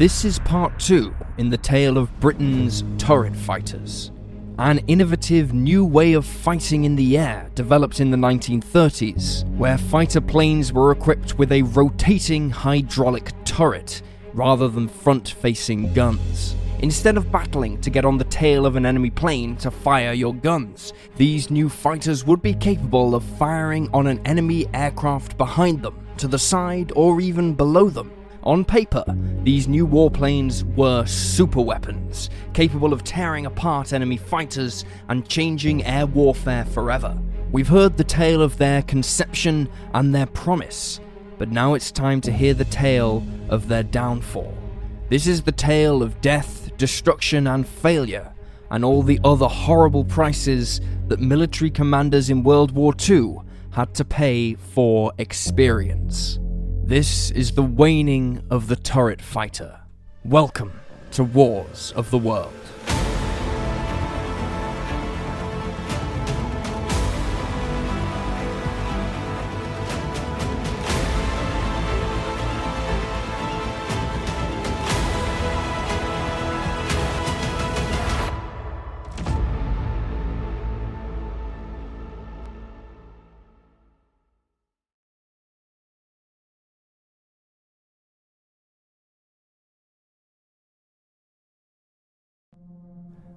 This is part two in the tale of Britain's turret fighters. An innovative new way of fighting in the air developed in the 1930s, where fighter planes were equipped with a rotating hydraulic turret rather than front facing guns. Instead of battling to get on the tail of an enemy plane to fire your guns, these new fighters would be capable of firing on an enemy aircraft behind them, to the side, or even below them. On paper, these new warplanes were super weapons, capable of tearing apart enemy fighters and changing air warfare forever. We've heard the tale of their conception and their promise, but now it's time to hear the tale of their downfall. This is the tale of death, destruction, and failure, and all the other horrible prices that military commanders in World War II had to pay for experience. This is the waning of the turret fighter. Welcome to Wars of the World.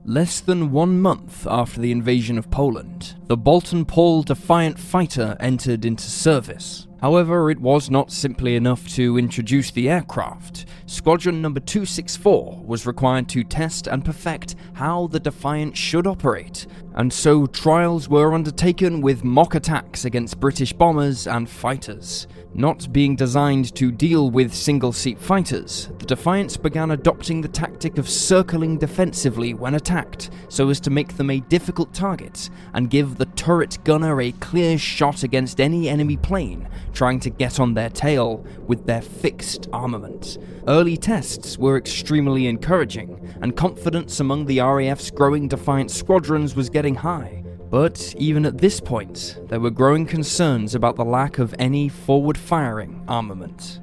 Less than one month after the invasion of Poland, the Boulton Paul Defiant fighter entered into service. However, it was not simply enough to introduce the aircraft. Squadron number 264 was required to test and perfect how the Defiant should operate, and so trials were undertaken with mock attacks against British bombers and fighters. Not being designed to deal with single seat fighters, the Defiants began adopting the tactic of circling defensively when attacked so as to make them a difficult target and give the turret gunner a clear shot against any enemy plane trying to get on their tail with their fixed armament. Early tests were extremely encouraging, and confidence among the RAF's growing Defiant squadrons was getting high. But even at this point, there were growing concerns about the lack of any forward firing armament.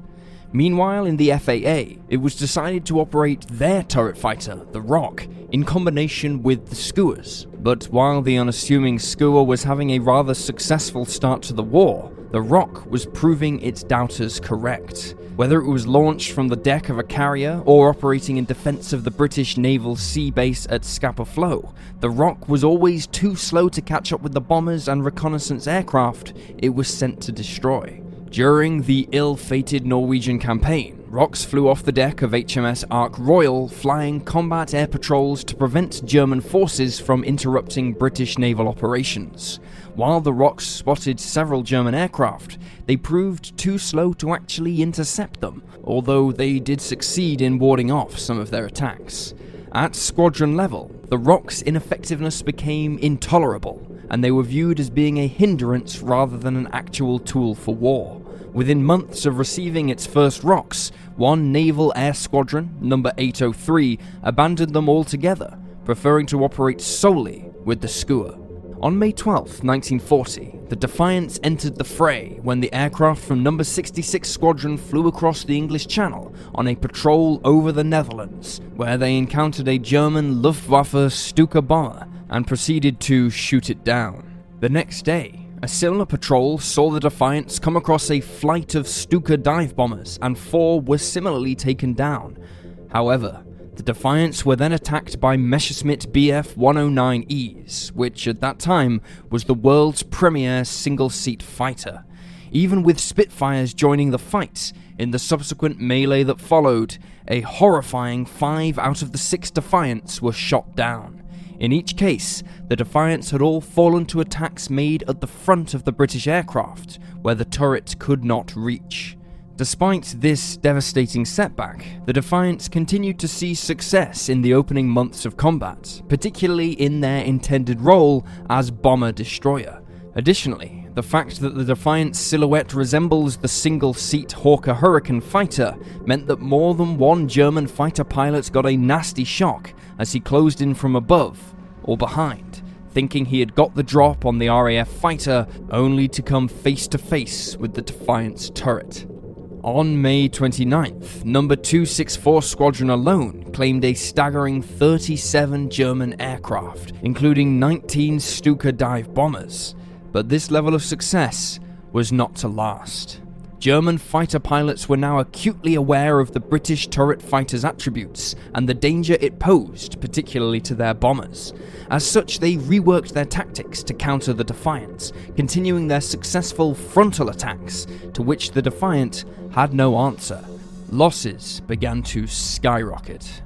Meanwhile, in the FAA, it was decided to operate their turret fighter, the Roc, in combination with the Skuas. But while the unassuming Skua was having a rather successful start to the war, the Roc was proving its doubters correct. Whether it was launched from the deck of a carrier or operating in defense of the British naval sea base at Scapa Flow, the Roc was always too slow to catch up with the bombers and reconnaissance aircraft it was sent to destroy. During the ill fated Norwegian campaign, Rocs flew off the deck of HMS Ark Royal, flying combat air patrols to prevent German forces from interrupting British naval operations. While the Rocs spotted several German aircraft, they proved too slow to actually intercept them, although they did succeed in warding off some of their attacks. At squadron level, the Roc's ineffectiveness became intolerable, and they were viewed as being a hindrance rather than an actual tool for war. Within months of receiving its first Rocs, one naval air squadron, number 803, abandoned them altogether, preferring to operate solely with the Skua. On May 12, 1940, the Defiants entered the fray when the aircraft from number 66 Squadron flew across the English Channel on a patrol over the Netherlands, where they encountered a German Luftwaffe Stuka bomber and proceeded to shoot it down. The next day, a similar patrol saw the Defiants come across a flight of Stuka dive bombers, and four were similarly taken down. However, the Defiants were then attacked by Messerschmitt Bf 109Es, which at that time was the world's premier single seat fighter. Even with Spitfires joining the fight, in the subsequent melee that followed, a horrifying five out of the six Defiants were shot down. In each case, the Defiants had all fallen to attacks made at the front of the British aircraft, where the turret could not reach. Despite this devastating setback, the Defiants continued to see success in the opening months of combat, particularly in their intended role as bomber destroyer. Additionally, the fact that the Defiant's silhouette resembles the single seat Hawker Hurricane fighter meant that more than one German fighter pilot got a nasty shock as he closed in from above or behind, thinking he had got the drop on the RAF fighter only to come face to face with the Defiant's turret. On May 29th, Number 264 Squadron alone claimed a staggering 37 German aircraft, including 19 Stuka dive bombers. But this level of success was not to last. German fighter pilots were now acutely aware of the British turret fighter's attributes and the danger it posed, particularly to their bombers. As such, they reworked their tactics to counter the Defiant, continuing their successful frontal attacks, to which the Defiant had no answer. Losses began to skyrocket.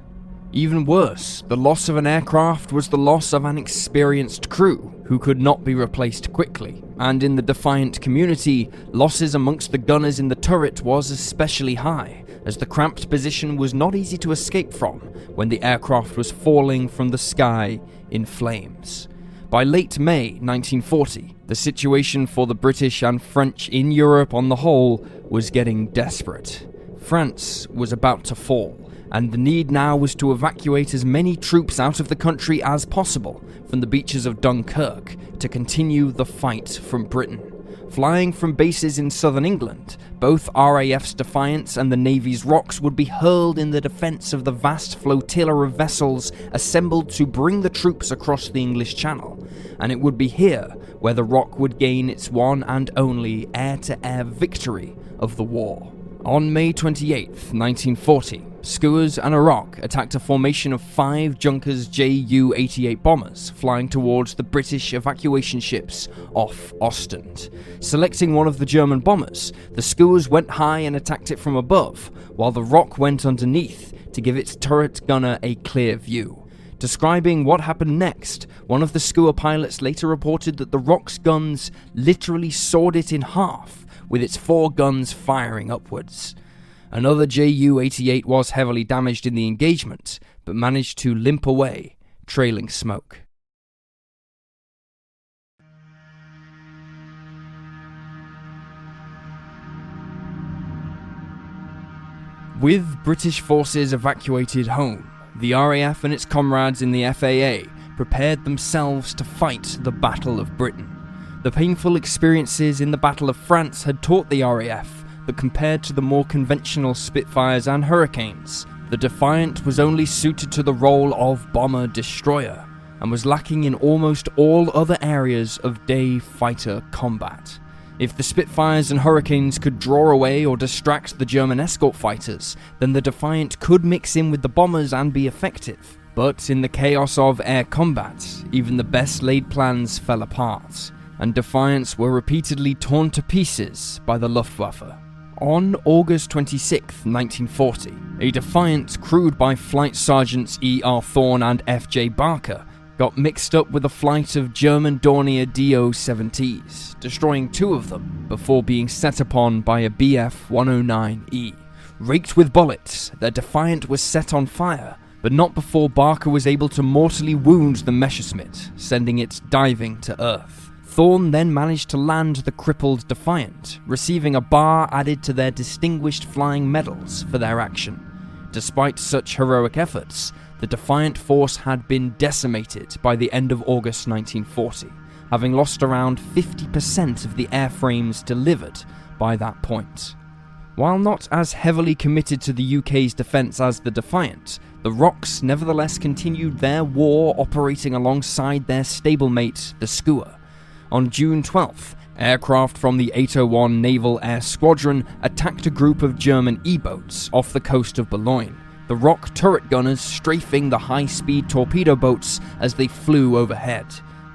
Even worse, the loss of an aircraft was the loss of an experienced crew who could not be replaced quickly, and in the Defiant community, losses amongst the gunners in the turret was especially high, as the cramped position was not easy to escape from when the aircraft was falling from the sky in flames. By late May 1940, the situation for the British and French in Europe on the whole was getting desperate. France was about to fall, and the need now was to evacuate as many troops out of the country as possible from the beaches of Dunkirk to continue the fight from Britain. Flying from bases in southern England, both RAF's Defiants and the Navy's Rocs would be hurled in the defence of the vast flotilla of vessels assembled to bring the troops across the English Channel, and it would be here where the Roc would gain its one and only air to air victory of the war. On May 28, 1940, Skuas and a Roc attacked a formation of five Junkers Ju 88 bombers flying towards the British evacuation ships off Ostend. Selecting one of the German bombers, the Skuas went high and attacked it from above, while the Roc went underneath to give its turret gunner a clear view. Describing what happened next, one of the Skua pilots later reported that the Roc's guns literally sawed it in half, with its four guns firing upwards. Another Ju 88 was heavily damaged in the engagement, but managed to limp away, trailing smoke. With British forces evacuated home, the RAF and its comrades in the FAA prepared themselves to fight the Battle of Britain. The painful experiences in the Battle of France had taught the RAF that compared to the more conventional Spitfires and Hurricanes, the Defiant was only suited to the role of bomber destroyer and was lacking in almost all other areas of day fighter combat. If the Spitfires and Hurricanes could draw away or distract the German escort fighters, then the Defiant could mix in with the bombers and be effective. But in the chaos of air combat, even the best laid plans fell apart, and Defiants were repeatedly torn to pieces by the Luftwaffe. On August 26, 1940, a Defiant crewed by Flight Sergeants E.R. Thorne and F.J. Barker got mixed up with a flight of German Dornier Do 17s, destroying two of them before being set upon by a Bf 109E. Raked with bullets, the Defiant was set on fire, but not before Barker was able to mortally wound the Messerschmitt, sending it diving to Earth. Thorne then managed to land the crippled Defiant, receiving a bar added to their distinguished flying medals for their action. Despite such heroic efforts, the Defiant force had been decimated by the end of August 1940, having lost around 50% of the airframes delivered by that point. While not as heavily committed to the UK's defence as the Defiant, the Rocs nevertheless continued their war operating alongside their stablemate, the Skua. On June 12th, aircraft from the 801 Naval Air Squadron attacked a group of German E boats off the coast of Boulogne, the Roc turret gunners strafing the high speed torpedo boats as they flew overhead.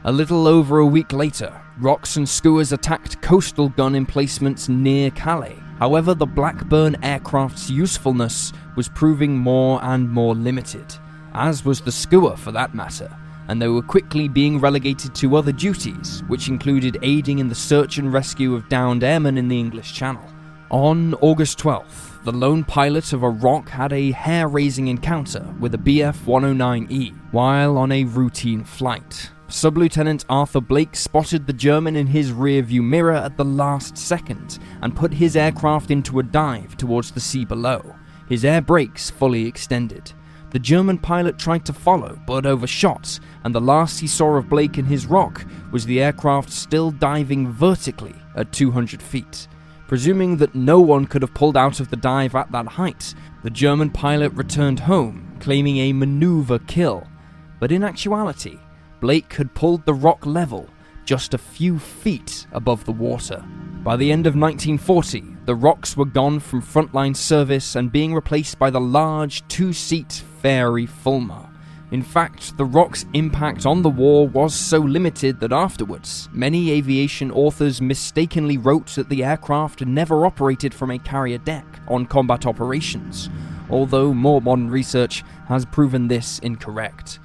A little over a week later, Rocs and Skuas attacked coastal gun emplacements near Calais. However, the Blackburn aircraft's usefulness was proving more and more limited, as was the Skua for that matter and they were quickly being relegated to other duties, which included aiding in the search and rescue of downed airmen in the English Channel. On August 12th, the lone pilot of a Roc had a hair raising encounter with a Bf 109E while on a routine flight. Sub Lieutenant Arthur Blake spotted the German in his rearview mirror at the last second and put his aircraft into a dive towards the sea below, his air brakes fully extended. The German pilot tried to follow, but overshot, and the last he saw of Blake and his Roc was the aircraft still diving vertically at 200 feet. Presuming that no one could have pulled out of the dive at that height, the German pilot returned home, claiming a maneuver kill. But in actuality, Blake had pulled the Roc level just a few feet above the water. By the end of 1940, the Rocs were gone from frontline service and being replaced by the large two seat Fairey Fulmar. In fact, the Roc's impact on the war was so limited that afterwards, many aviation authors mistakenly wrote that the aircraft never operated from a carrier deck on combat operations, although more modern research has proven this incorrect.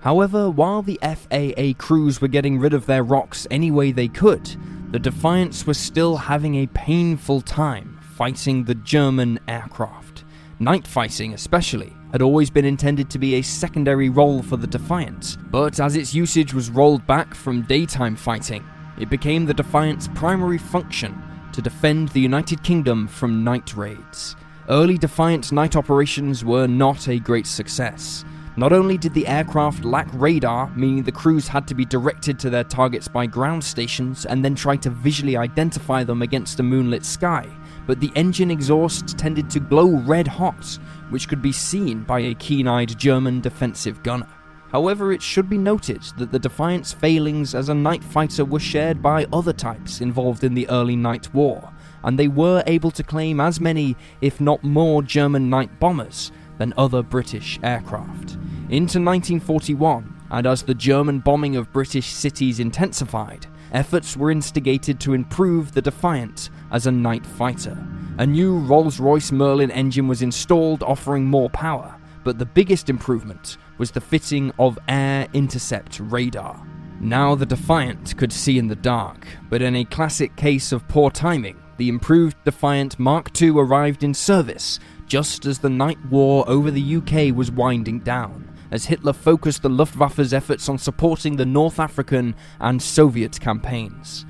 However, while the FAA crews were getting rid of their Rocs any way they could, the Defiants was still having a painful time fighting the German aircraft. Night fighting, especially, had always been intended to be a secondary role for the Defiants, but as its usage was rolled back from daytime fighting, it became the Defiant's primary function to defend the United Kingdom from night raids. Early Defiant night operations were not a great success. Not only did the aircraft lack radar, meaning the crews had to be directed to their targets by ground stations and then try to visually identify them against a moonlit sky, but the engine exhaust tended to glow red hot, which could be seen by a keen eyed German defensive gunner. However, it should be noted that the Defiant's failings as a night fighter were shared by other types involved in the early night war, and they were able to claim as many, if not more, German night bombers than other British aircraft. Into 1941, and as the German bombing of British cities intensified, efforts were instigated to improve the Defiant as a night fighter. A new Rolls Royce Merlin engine was installed, offering more power, but the biggest improvement was the fitting of air intercept radar. Now the Defiant could see in the dark, but in a classic case of poor timing, the improved Defiant Mark II arrived in service just as the night war over the UK was winding down, as Hitler focused the Luftwaffe's efforts on supporting the North African and Soviet campaigns.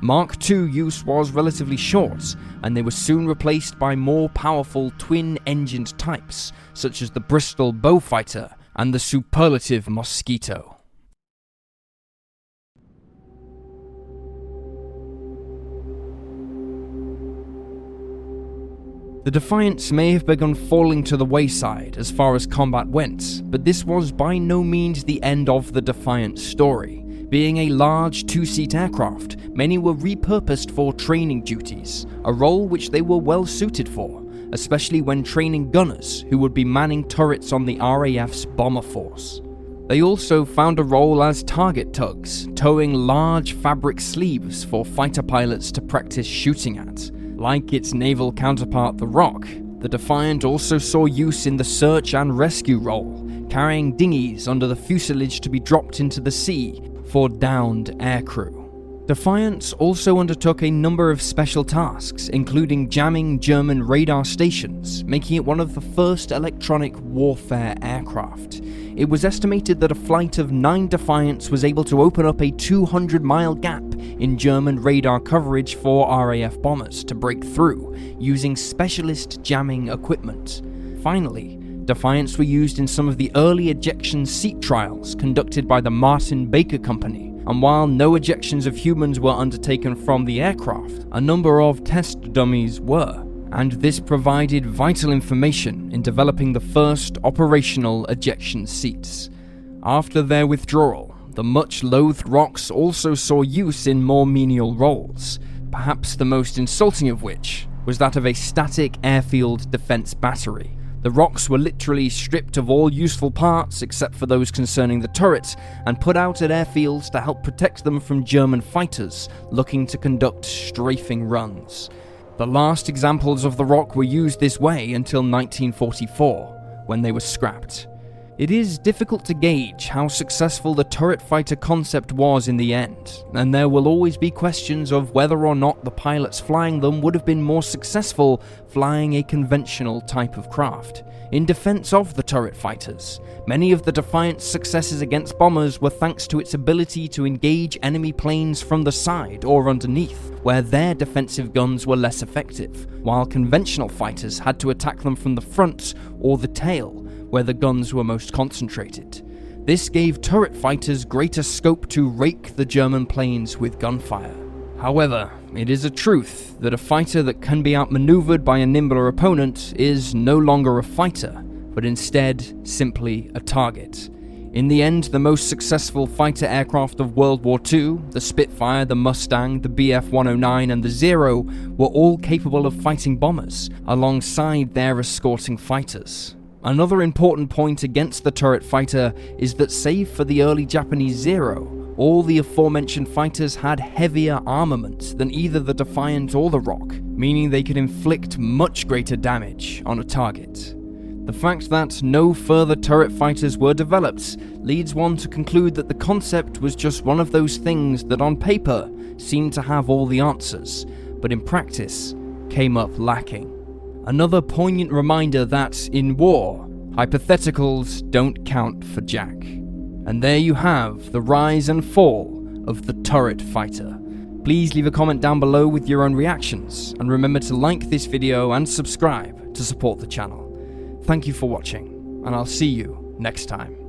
Mark II use was relatively short, and they were soon replaced by more powerful twin engined types, such as the Bristol Beaufighter and the superlative Mosquito. The Defiants may have begun falling to the wayside as far as combat went, but this was by no means the end of the Defiant's story. Being a large two seat aircraft, many were repurposed for training duties, a role which they were well suited for, especially when training gunners who would be manning turrets on the RAF's bomber force. They also found a role as target tugs, towing large fabric sleeves for fighter pilots to practice shooting at. Like its naval counterpart, the Roc, the Defiant also saw use in the search and rescue role, carrying dinghies under the fuselage to be dropped into the sea for downed aircrew. Defiants also undertook a number of special tasks, including jamming German radar stations, making it one of the first electronic warfare aircraft. It was estimated that a flight of nine Defiants was able to open up a 200 mile gap in German radar coverage for RAF bombers to break through using specialist jamming equipment. Finally, Defiants were used in some of the early ejection seat trials conducted by the Martin Baker Company, and while no ejections of humans were undertaken from the aircraft, a number of test dummies were and this provided vital information in developing the first operational ejection seats. After their withdrawal, the much loathed Rocs also saw use in more menial roles, perhaps the most insulting of which was that of a static airfield defense battery. The Rocs were literally stripped of all useful parts except for those concerning the turret and put out at airfields to help protect them from German fighters looking to conduct strafing runs. The last examples of the Roc were used this way until 1944, when they were scrapped. It is difficult to gauge how successful the turret fighter concept was in the end, and there will always be questions of whether or not the pilots flying them would have been more successful flying a conventional type of craft. In defense of the turret fighters, many of the Defiant's successes against bombers were thanks to its ability to engage enemy planes from the side or underneath, where their defensive guns were less effective, while conventional fighters had to attack them from the front or the tail, where the guns were most concentrated. This gave turret fighters greater scope to rake the German planes with gunfire. However, it is a truth that a fighter that can be outmaneuvered by a nimbler opponent is no longer a fighter, but instead simply a target. In the end, the most successful fighter aircraft of World War II, the Spitfire, the Mustang, the Bf 109, and the Zero, were all capable of fighting bombers, alongside their escorting fighters. Another important point against the turret fighter is that, save for the early Japanese Zero, all the aforementioned fighters had heavier armament than either the Defiant or the Roc, meaning they could inflict much greater damage on a target. The fact that no further turret fighters were developed leads one to conclude that the concept was just one of those things that on paper seemed to have all the answers, but in practice came up lacking. Another poignant reminder that, in war, hypotheticals don't count for Jack. And there you have the rise and fall of the turret fighter. Please leave a comment down below with your own reactions, and remember to like this video and subscribe to support the channel. Thank you for watching, and I'll see you next time.